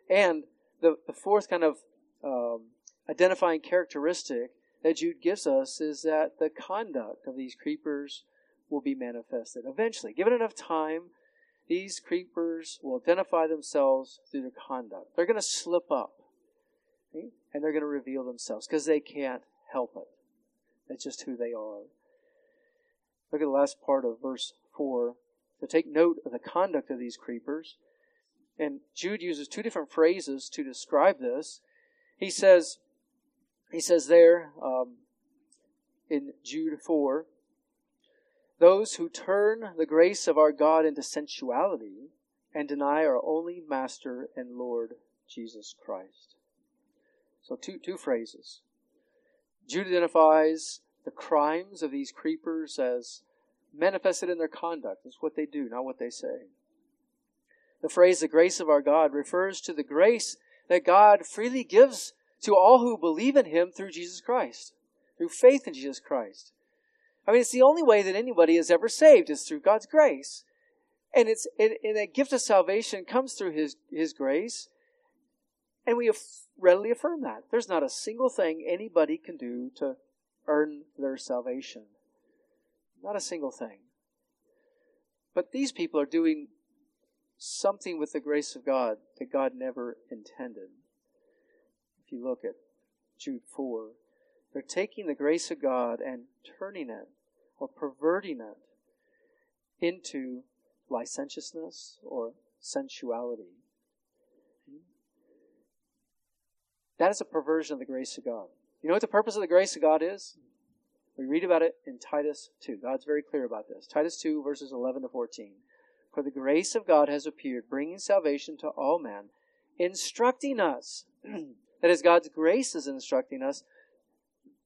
And the, the fourth kind of um, identifying characteristic that Jude gives us is that the conduct of these creepers will be manifested eventually. Given enough time, these creepers will identify themselves through their conduct. They're going to slip up and they're going to reveal themselves because they can't help it. That's just who they are. Look at the last part of verse 4 to take note of the conduct of these creepers. And Jude uses two different phrases to describe this. He says, he says there um, in Jude 4, those who turn the grace of our God into sensuality and deny our only Master and Lord Jesus Christ. So two, two phrases. Jude identifies the crimes of these creepers as manifested in their conduct. It's what they do, not what they say. The phrase, the grace of our God, refers to the grace that God freely gives to all who believe in Him through Jesus Christ, through faith in Jesus Christ. I mean, it's the only way that anybody is ever saved is through God's grace. And it's, and, and that gift of salvation comes through His, His grace. And we readily affirm that. There's not a single thing anybody can do to earn their salvation. Not a single thing. But these people are doing something with the grace of God that God never intended. If you look at Jude 4, they're taking the grace of God and turning it or perverting it into licentiousness or sensuality. That is a perversion of the grace of God. You know what the purpose of the grace of God is? We read about it in Titus 2. God's very clear about this. Titus 2, verses 11 to 14. For the grace of God has appeared, bringing salvation to all men, instructing us, <clears throat> that is, God's grace is instructing us,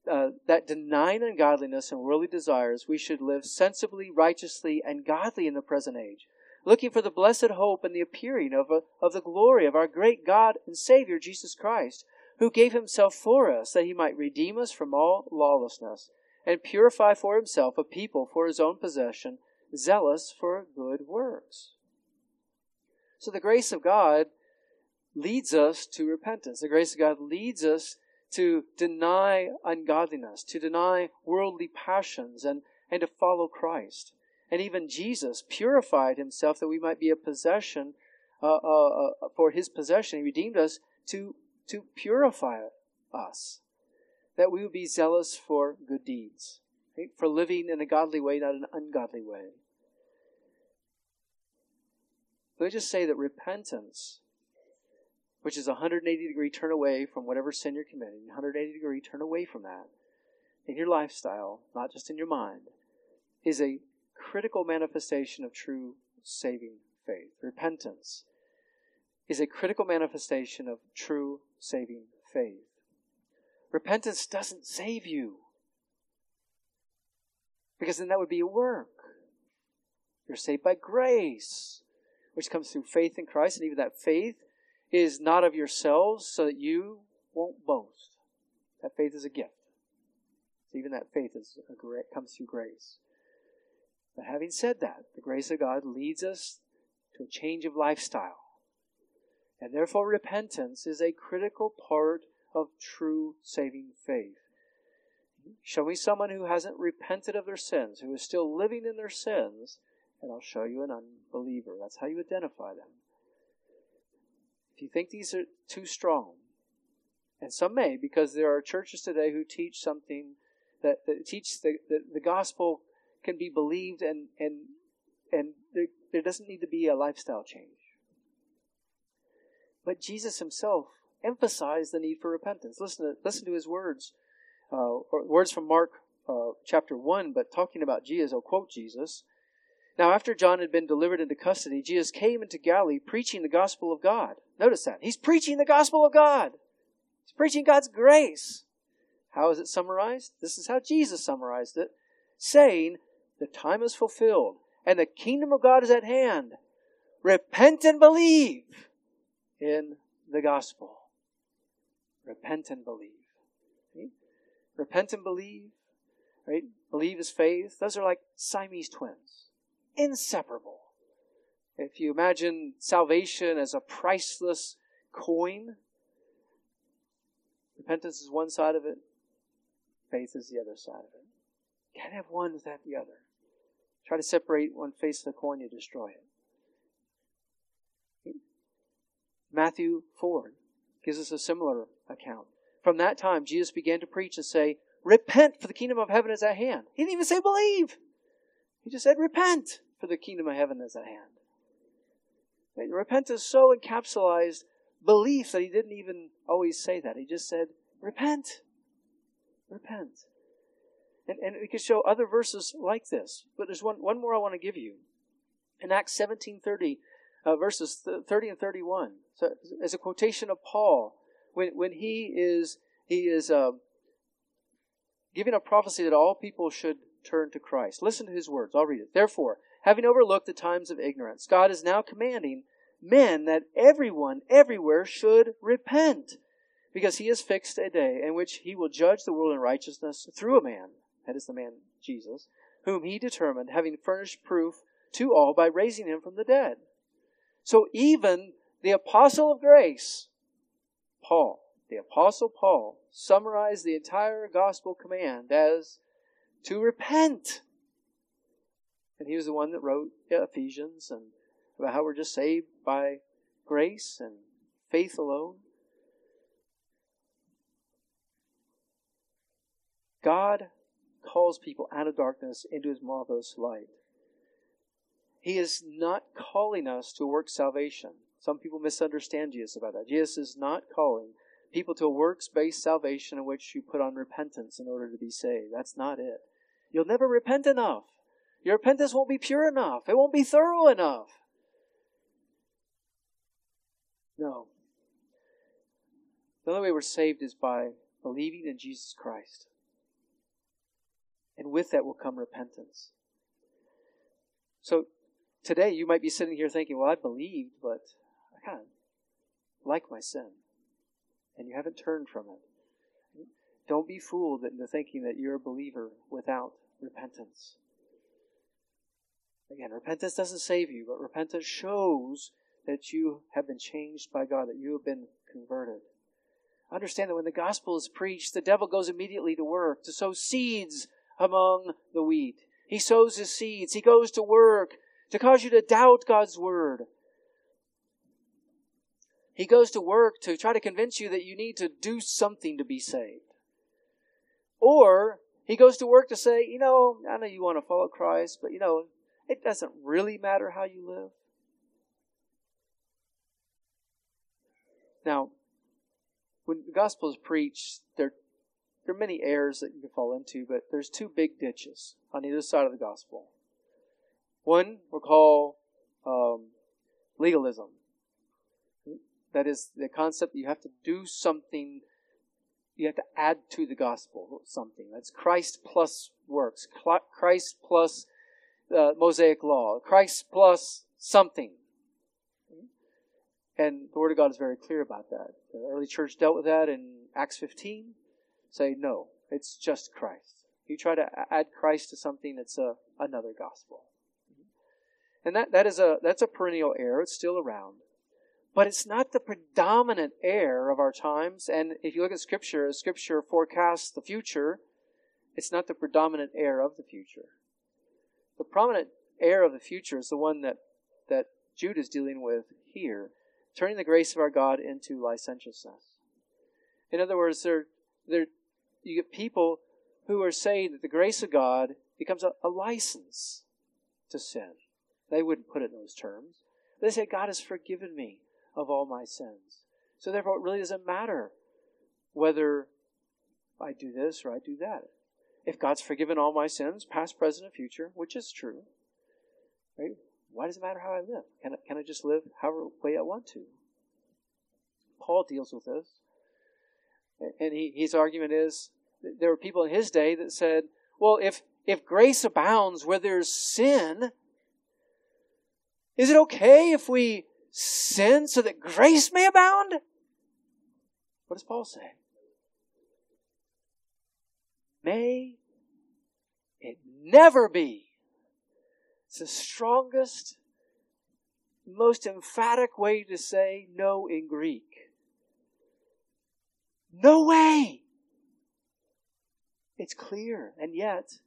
uh, that denying ungodliness and worldly desires, we should live sensibly, righteously, and godly in the present age, looking for the blessed hope and the appearing of, a, of the glory of our great God and Savior, Jesus Christ, who gave himself for us, that he might redeem us from all lawlessness and purify for himself a people for his own possession, zealous for good works. So the grace of God leads us to repentance. The grace of God leads us to deny ungodliness, to deny worldly passions, and, and to follow Christ. And even Jesus purified himself that we might be a possession uh, uh, uh, for his possession. He redeemed us to, to purify us that we would be zealous for good deeds, right? for living in a godly way, not an ungodly way. Let me just say that repentance, which is a 180 degree turn away from whatever sin you're committing, 180 degree turn away from that in your lifestyle, not just in your mind, is a critical manifestation of true saving faith. Repentance is a critical manifestation of true saving faith. Repentance doesn't save you. Because then that would be a work. You're saved by grace, which comes through faith in Christ, and even that faith is not of yourselves, so that you won't boast. That faith is a gift. So even that faith is a great, comes through grace. But having said that, the grace of God leads us to a change of lifestyle. And therefore repentance is a critical part of true saving faith. Show me someone who hasn't repented of their sins, who is still living in their sins, and I'll show you an unbeliever. That's how you identify them. If you think these are too strong, and some may, because there are churches today who teach something that, that teach the, the, the gospel can be believed and, and, and there, there doesn't need to be a lifestyle change. But Jesus himself emphasized the need for repentance. Listen to, listen to his words, uh, words from Mark uh, chapter 1, but talking about Jesus, I'll quote Jesus. Now, after John had been delivered into custody, Jesus came into Galilee preaching the gospel of God. Notice that. He's preaching the gospel of God. He's preaching God's grace. How is it summarized? This is how Jesus summarized it, saying, The time is fulfilled, and the kingdom of God is at hand. Repent and believe in the gospel. Repent and believe. Repent and believe. Right? Believe is faith. Those are like Siamese twins. Inseparable. If you imagine salvation as a priceless coin, repentance is one side of it, faith is the other side of it. You can't have one without the other. Try to separate one face of the coin, you destroy it. Matthew 4 gives us a similar account. From that time, Jesus began to preach and say, Repent, for the kingdom of heaven is at hand. He didn't even say believe. He just said, Repent, for the kingdom of heaven is at hand. Repentance so encapsulated belief that he didn't even always say that. He just said, Repent. Repent. And, and we could show other verses like this. But there's one, one more I want to give you. In Acts 17.30, uh, verses 30 and 31. So as a quotation of Paul, when, when he is, he is uh, giving a prophecy that all people should turn to Christ. Listen to his words. I'll read it. Therefore, having overlooked the times of ignorance, God is now commanding men that everyone, everywhere should repent, because he has fixed a day in which he will judge the world in righteousness through a man, that is the man Jesus, whom he determined, having furnished proof to all by raising him from the dead. So even the apostle of grace, Paul, the apostle Paul, summarized the entire gospel command as to repent. And he was the one that wrote Ephesians and about how we're just saved by grace and faith alone. God calls people out of darkness into his marvelous light. He is not calling us to work salvation. Some people misunderstand Jesus about that. Jesus is not calling people to a works based salvation in which you put on repentance in order to be saved. That's not it. You'll never repent enough. Your repentance won't be pure enough. It won't be thorough enough. No. The only way we're saved is by believing in Jesus Christ. And with that will come repentance. So today you might be sitting here thinking, well, I believed, but I like my sin. And you haven't turned from it. Don't be fooled into thinking that you're a believer without repentance. Again, repentance doesn't save you, but repentance shows that you have been changed by God, that you have been converted. Understand that when the gospel is preached, the devil goes immediately to work to sow seeds among the wheat. He sows his seeds. He goes to work to cause you to doubt God's word. He goes to work to try to convince you that you need to do something to be saved. Or he goes to work to say, you know, I know you want to follow Christ, but you know, it doesn't really matter how you live. Now, when the gospel is preached, there, there are many errors that you can fall into, but there's two big ditches on either side of the gospel. One we'll call um, legalism. That is the concept that you have to do something, you have to add to the gospel something. That's Christ plus works, Christ plus uh, Mosaic law, Christ plus something. And the Word of God is very clear about that. The early church dealt with that in Acts 15. Say, no, it's just Christ. You try to add Christ to something, it's a, another gospel. And that, that is a, that's a perennial error. It's still around. But it's not the predominant error of our times. And if you look at Scripture, as Scripture forecasts the future, it's not the predominant heir of the future. The prominent heir of the future is the one that, that Jude is dealing with here, turning the grace of our God into licentiousness. In other words, there, there, you get people who are saying that the grace of God becomes a, a license to sin. They wouldn't put it in those terms. They say, God has forgiven me of all my sins. So therefore, it really doesn't matter whether I do this or I do that. If God's forgiven all my sins, past, present, and future, which is true, right? Why does it matter how I live? Can I, can I just live however way I want to? Paul deals with this. And he, his argument is there were people in his day that said, well, if, if grace abounds where there's sin, is it okay if we sin so that grace may abound? What does Paul say? May it never be. It's the strongest, most emphatic way to say no in Greek. No way! It's clear, and yet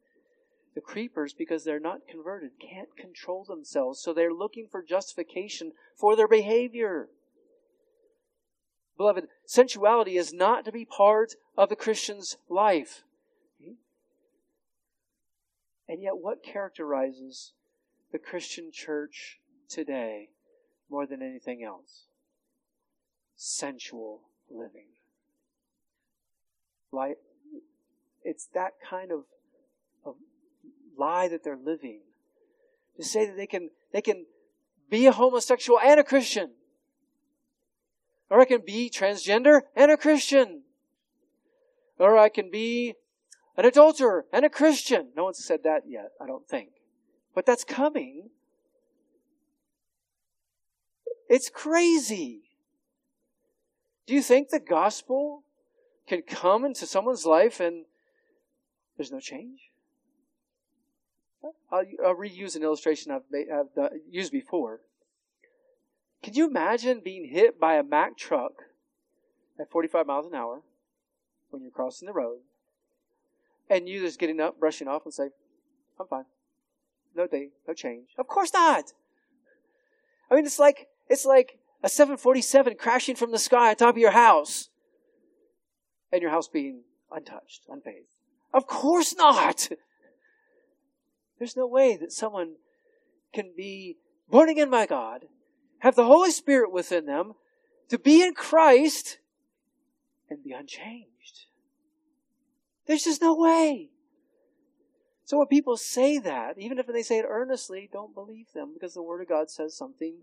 the creepers, because they're not converted, can't control themselves, so they're looking for justification for their behavior. Beloved, sensuality is not to be part of the Christian's life. And yet, what characterizes the Christian church today more than anything else? Sensual living. Like, it's that kind of lie that they're living. To say that they can, they can be a homosexual and a Christian. Or I can be transgender and a Christian. Or I can be an adulterer and a Christian. No one's said that yet, I don't think. But that's coming. It's crazy. Do you think the gospel can come into someone's life and there's no change? I'll, I'll reuse an illustration I've, made, I've used before. Can you imagine being hit by a Mack truck at 45 miles an hour when you're crossing the road and you just getting up, brushing off, and say, I'm fine. No day, no change. Of course not. I mean, it's like, it's like a 747 crashing from the sky on top of your house and your house being untouched, unbathed. Of course not. There's no way that someone can be born again by God, have the Holy Spirit within them, to be in Christ, and be unchanged. There's just no way. So when people say that, even if they say it earnestly, don't believe them because the Word of God says something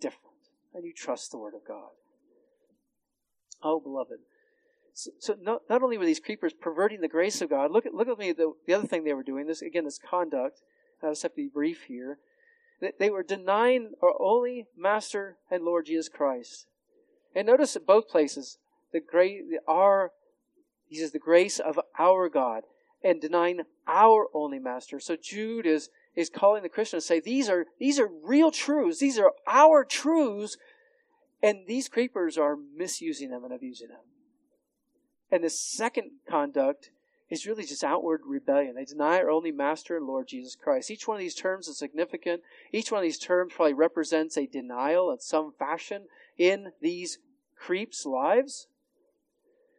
different. And you trust the Word of God. Oh, beloved. So, not, not only were these creepers perverting the grace of God, look at, look at me, the, the other thing they were doing, this, again, this conduct. I just have to be brief here. They were denying our only Master and Lord Jesus Christ. And notice at both places, the great, our, he says, the grace of our God, and denying our only Master. So Jude is, is calling the Christian to say, these are, these are real truths. These are our truths. And these creepers are misusing them and abusing them. And the second conduct is really just outward rebellion. They deny our only Master and Lord Jesus Christ. Each one of these terms is significant. Each one of these terms probably represents a denial in some fashion in these creeps' lives.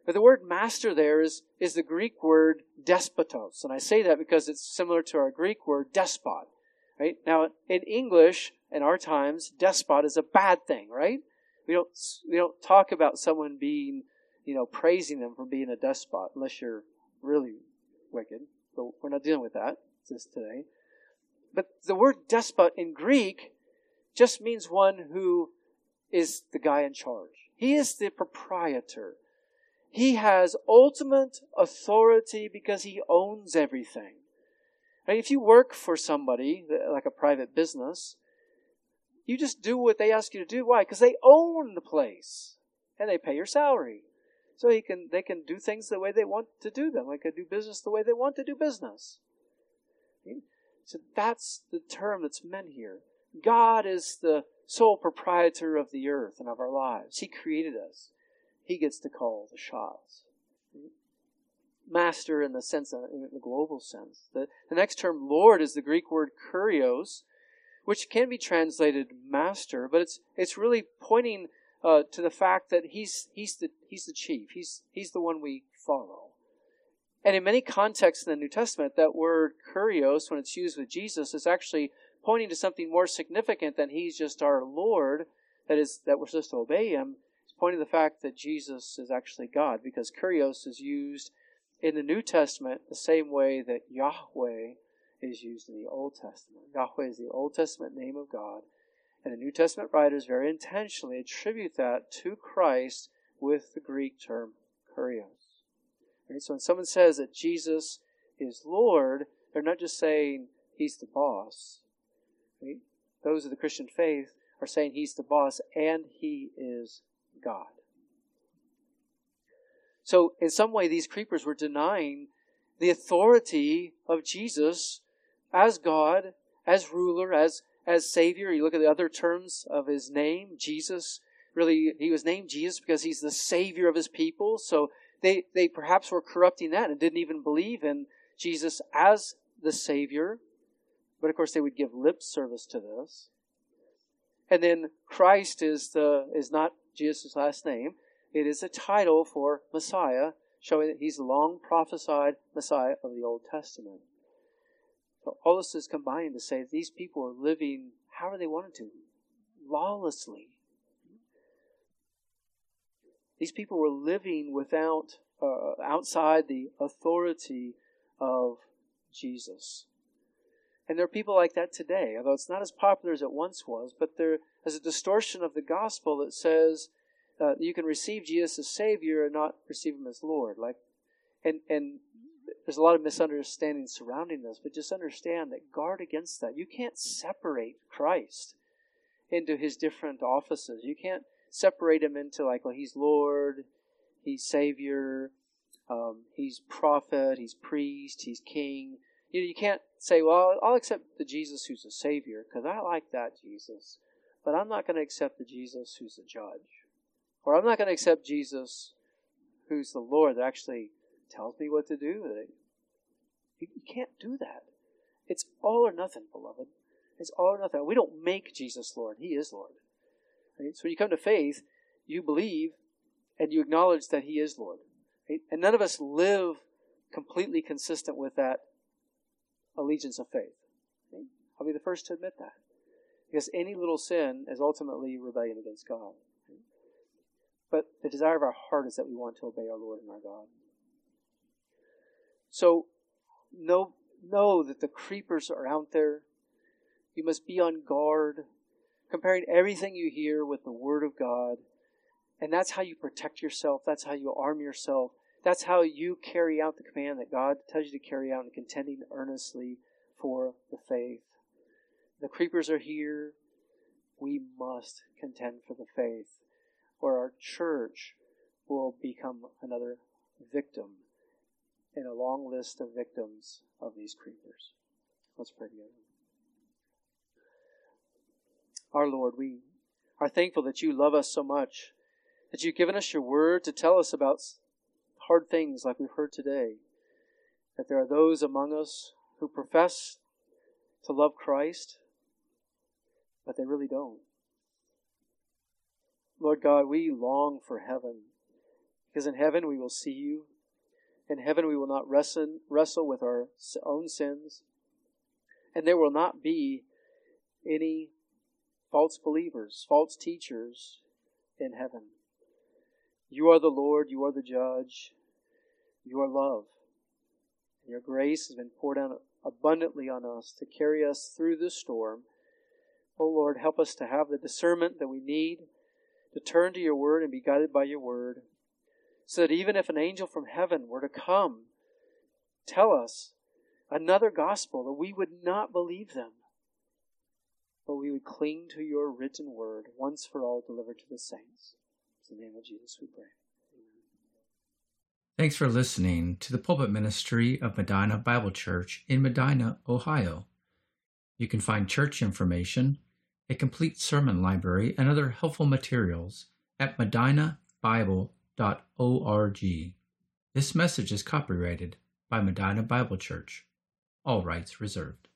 But the word master there is, is the Greek word despotos. And I say that because it's similar to our Greek word despot. Right? Now, in English, in our times, despot is a bad thing, right? We don't, we don't talk about someone being you know, praising them for being a despot, unless you're really wicked. But we're not dealing with that just today. But the word despot in Greek just means one who is the guy in charge. He is the proprietor. He has ultimate authority because he owns everything. And if you work for somebody, like a private business, you just do what they ask you to do. Why? Because they own the place and they pay your salary. So he can, they can do things the way they want to do them. They can do business the way they want to do business. So that's the term that's meant here. God is the sole proprietor of the earth and of our lives. He created us. He gets to call the shots. master in the sense, in the global sense. The, the next term, Lord, is the Greek word kurios, which can be translated master, but it's it's really pointing uh, to the fact that he's he's the he's the chief. He's he's the one we follow. And in many contexts in the New Testament, that word kurios, when it's used with Jesus, is actually pointing to something more significant than he's just our Lord, that is that we're supposed to obey him. It's pointing to the fact that Jesus is actually God, because kurios is used in the New Testament the same way that Yahweh is used in the Old Testament. Yahweh is the Old Testament name of God. And the New Testament writers very intentionally attribute that to Christ with the Greek term kurios. Right? So when someone says that Jesus is Lord, they're not just saying he's the boss. Right? Those of the Christian faith are saying he's the boss and he is God. So in some way, these creepers were denying the authority of Jesus as God, as ruler, as as Savior. You look at the other terms of his name, Jesus. Really, he was named Jesus because he's the Savior of his people. So they, they perhaps were corrupting that and didn't even believe in Jesus as the Savior. But of course, they would give lip service to this. And then Christ is the is not Jesus' last name. It is a title for Messiah, showing that he's the long prophesied Messiah of the Old Testament. So all this is combined to say these people are living however they wanted to, lawlessly. These people were living without, uh, outside the authority of Jesus. And there are people like that today, although it's not as popular as it once was, but there is a distortion of the gospel that says uh, you can receive Jesus as Savior and not receive Him as Lord. Like, and, and there's a lot of misunderstanding surrounding this, but just understand that guard against that. You can't separate Christ into his different offices. You can't separate him into like, well, he's Lord, he's Savior, um, he's prophet, he's priest, he's king. You know, you can't say, well, I'll accept the Jesus who's a Savior because I like that Jesus, but I'm not going to accept the Jesus who's a judge, or I'm not going to accept Jesus who's the Lord that actually tells me what to do. You, can't do that. It's all or nothing, beloved. It's all or nothing. We don't make Jesus Lord. He is Lord. Right? So when you come to faith, you believe and you acknowledge that He is Lord. Right? And none of us live completely consistent with that allegiance of faith. Right? I'll be the first to admit that. Because any little sin is ultimately rebellion against God. But the desire of our heart is that we want to obey our Lord and our God. So know, know that the creepers are out there. You must be on guard, comparing everything you hear with the Word of God. And that's how you protect yourself. That's how you arm yourself. That's how you carry out the command that God tells you to carry out in contending earnestly for the faith. The creepers are here. We must contend for the faith, or our church will become another victim in a long list of victims of these creepers. Let's pray together. Our Lord, we are thankful that you love us so much, that you've given us your word to tell us about hard things like we've heard today, that there are those among us who profess to love Christ, but they really don't. Lord God, we long for heaven, because in heaven we will see you in heaven we will not wrestle, wrestle with our own sins, and there will not be any false believers, false teachers in heaven. You are the Lord, you are the judge, you are love. And your grace has been poured out abundantly on us to carry us through this storm. Oh Lord, help us to have the discernment that we need to turn to your word and be guided by your word so that even if an angel from heaven were to come, tell us another gospel, that we would not believe them, but we would cling to your written word once for all delivered to the saints. In the name of Jesus we pray. Thanks for listening to the pulpit ministry of Medina Bible Church in Medina, Ohio. You can find church information, a complete sermon library, and other helpful materials at medinabible.org. This message is copyrighted by Medina Bible Church. All rights reserved.